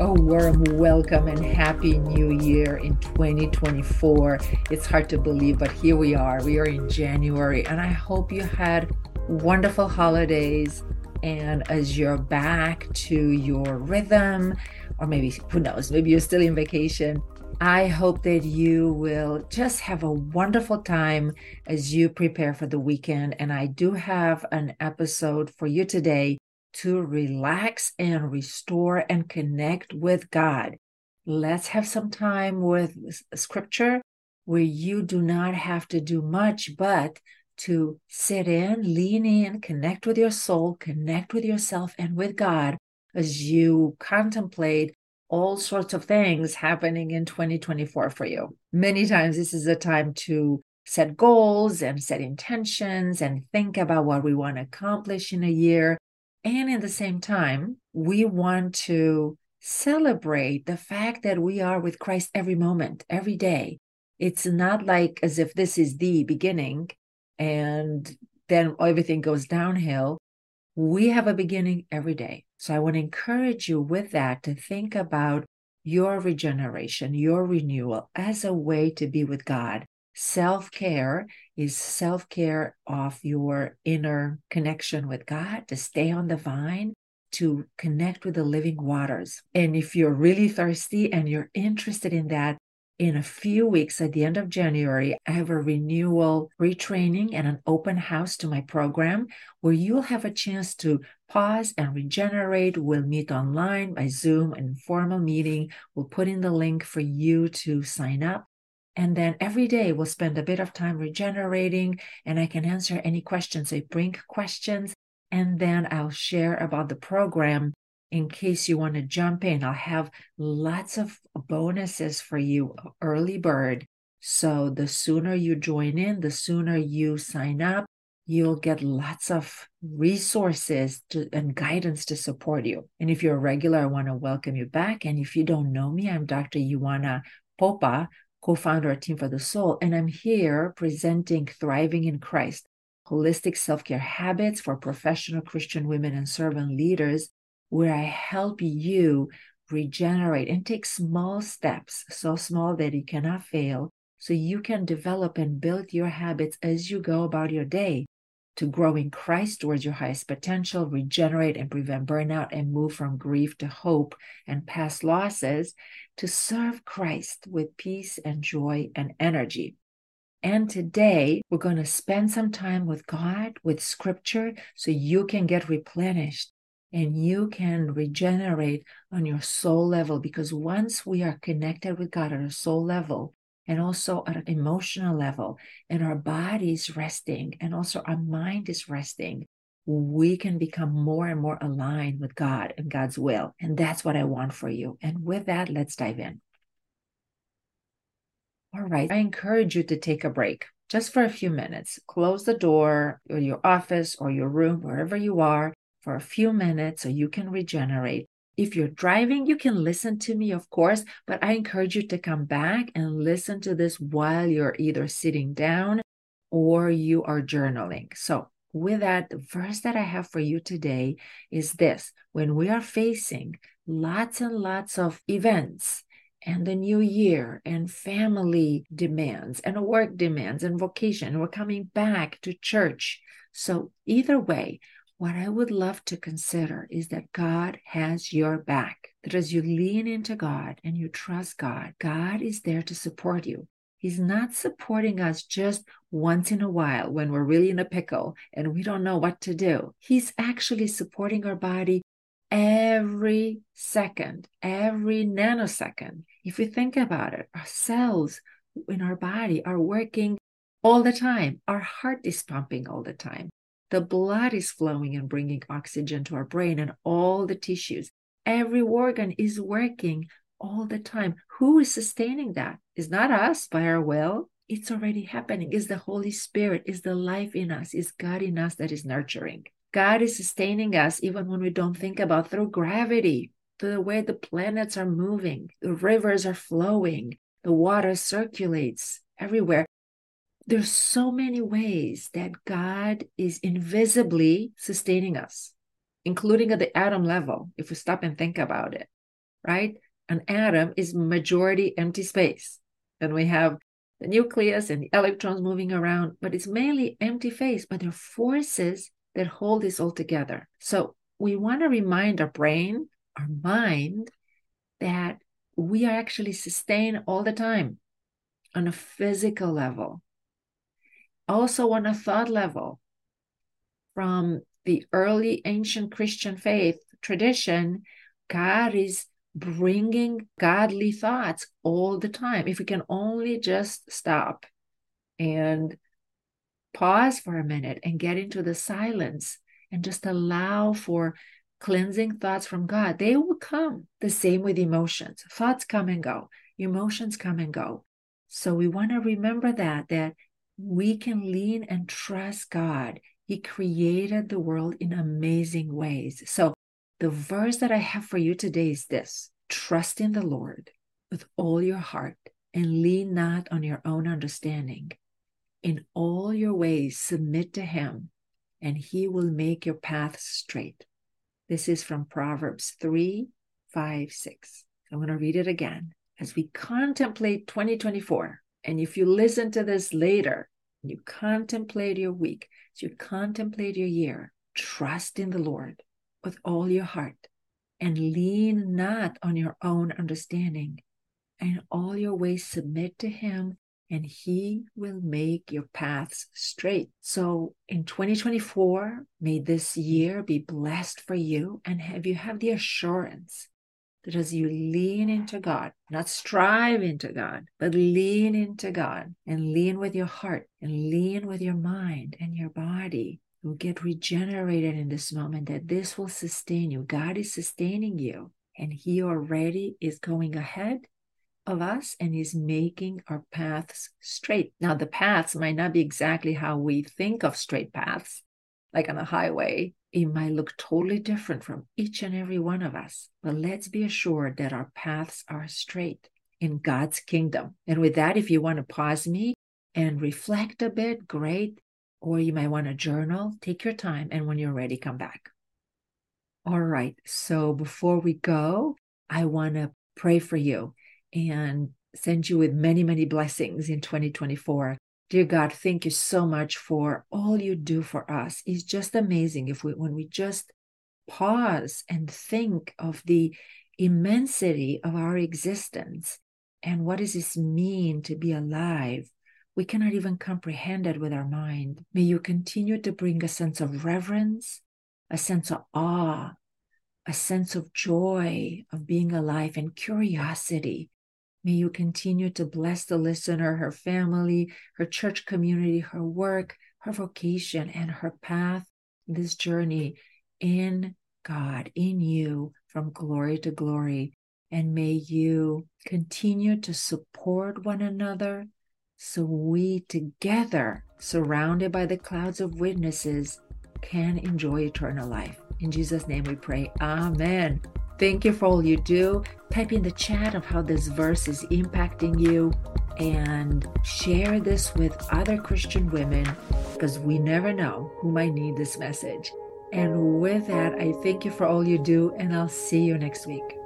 A warm welcome and happy new year in 2024. It's hard to believe, but here we are. We are in January, and I hope you had wonderful holidays. And as you're back to your rhythm, or maybe who knows, maybe you're still in vacation. I hope that you will just have a wonderful time as you prepare for the weekend. And I do have an episode for you today to relax and restore and connect with God. Let's have some time with uh, scripture where you do not have to do much, but to sit in, lean in, connect with your soul, connect with yourself and with God as you contemplate all sorts of things happening in 2024 for you. Many times, this is a time to set goals and set intentions and think about what we want to accomplish in a year. And in the same time, we want to celebrate the fact that we are with Christ every moment, every day. It's not like as if this is the beginning and then everything goes downhill. We have a beginning every day. So I want to encourage you with that to think about your regeneration, your renewal as a way to be with God Self care is self care of your inner connection with God, to stay on the vine, to connect with the living waters. And if you're really thirsty and you're interested in that, in a few weeks at the end of January, I have a renewal retraining and an open house to my program where you'll have a chance to pause and regenerate. We'll meet online by Zoom, informal meeting. We'll put in the link for you to sign up. And then every day we'll spend a bit of time regenerating and I can answer any questions. So bring questions and then I'll share about the program in case you want to jump in. I'll have lots of bonuses for you, early bird. So the sooner you join in, the sooner you sign up, you'll get lots of resources to, and guidance to support you. And if you're a regular, I want to welcome you back. And if you don't know me, I'm Dr. Ioana Popa co-founder of Team for the Soul, and I'm here presenting Thriving in Christ, holistic self-care habits for professional Christian women and servant leaders, where I help you regenerate and take small steps, so small that you cannot fail, so you can develop and build your habits as you go about your day to grow in Christ towards your highest potential, regenerate and prevent burnout, and move from grief to hope and past losses to serve Christ with peace and joy and energy. And today we're going to spend some time with God, with scripture, so you can get replenished and you can regenerate on your soul level. Because once we are connected with God at a soul level, and also at an emotional level, and our body is resting, and also our mind is resting, we can become more and more aligned with God and God's will. And that's what I want for you. And with that, let's dive in. All right. I encourage you to take a break just for a few minutes. Close the door or your office or your room, wherever you are, for a few minutes so you can regenerate. If you're driving, you can listen to me, of course, but I encourage you to come back and listen to this while you're either sitting down or you are journaling. So, with that, the verse that I have for you today is this when we are facing lots and lots of events, and the new year and family demands and work demands and vocation. We're coming back to church. So, either way, what I would love to consider is that God has your back. That as you lean into God and you trust God, God is there to support you. He's not supporting us just once in a while when we're really in a pickle and we don't know what to do. He's actually supporting our body every second, every nanosecond. If you think about it, our cells in our body are working all the time. Our heart is pumping all the time. The blood is flowing and bringing oxygen to our brain and all the tissues. Every organ is working all the time. Who is sustaining that? Is not us by our will. It's already happening. Is the Holy Spirit, is the life in us, is God in us that is nurturing. God is sustaining us even when we don't think about through gravity, through the way the planets are moving, the rivers are flowing, the water circulates everywhere there's so many ways that God is invisibly sustaining us, including at the atom level, if we stop and think about it, right? An atom is majority empty space. And we have the nucleus and the electrons moving around, but it's mainly empty space, but there are forces that hold this all together. So we want to remind our brain, our mind, that we are actually sustained all the time on a physical level, also on a thought level. From the early ancient Christian faith tradition, God is bringing godly thoughts all the time. If we can only just stop and pause for a minute and get into the silence and just allow for cleansing thoughts from God, they will come. The same with emotions. Thoughts come and go, emotions come and go. So we want to remember that, that we can lean and trust God. He created the world in amazing ways. So the verse that I have for you today is this trust in the Lord with all your heart and lean not on your own understanding. In all your ways, submit to Him, and He will make your path straight. This is from Proverbs 3 5 6. I'm going to read it again. As we contemplate 2024, and if you listen to this later, you contemplate your week, you contemplate your year, trust in the Lord with all your heart and lean not on your own understanding. And all your ways submit to Him, and He will make your paths straight. So in 2024, may this year be blessed for you, and have you have the assurance that as you lean into God, not strive into God, but lean into God and lean with your heart and lean with your mind and your body, will get regenerated in this moment, that this will sustain you. God is sustaining you, and He already is going ahead of us and is making our paths straight. Now, the paths might not be exactly how we think of straight paths, like on a highway. It might look totally different from each and every one of us. But let's be assured that our paths are straight in God's kingdom. And with that, if you want to pause me and reflect a bit, great or you might want to journal. Take your time, and when you're ready, come back. All right. So before we go, I want to pray for you and send you with many, many blessings in 2024. Dear God, thank you so much for all you do for us. It's just amazing if we when we just pause and think of the immensity of our existence and what does this mean to be alive we cannot even comprehend it with our mind. May you continue to bring a sense of reverence, a sense of awe, a sense of joy of being alive and curiosity. May you continue to bless the listener, her family, her church community, her work, her vocation, and her path, this journey in God, in you, from glory to glory. And may you continue to support one another, so we together, surrounded by the clouds of witnesses, can enjoy eternal life. In Jesus' name we pray. Amen. Thank you for all you do. Type in the chat of how this verse is impacting you and share this with other Christian women because we never know who might need this message. And with that, I thank you for all you do, and I'll see you next week.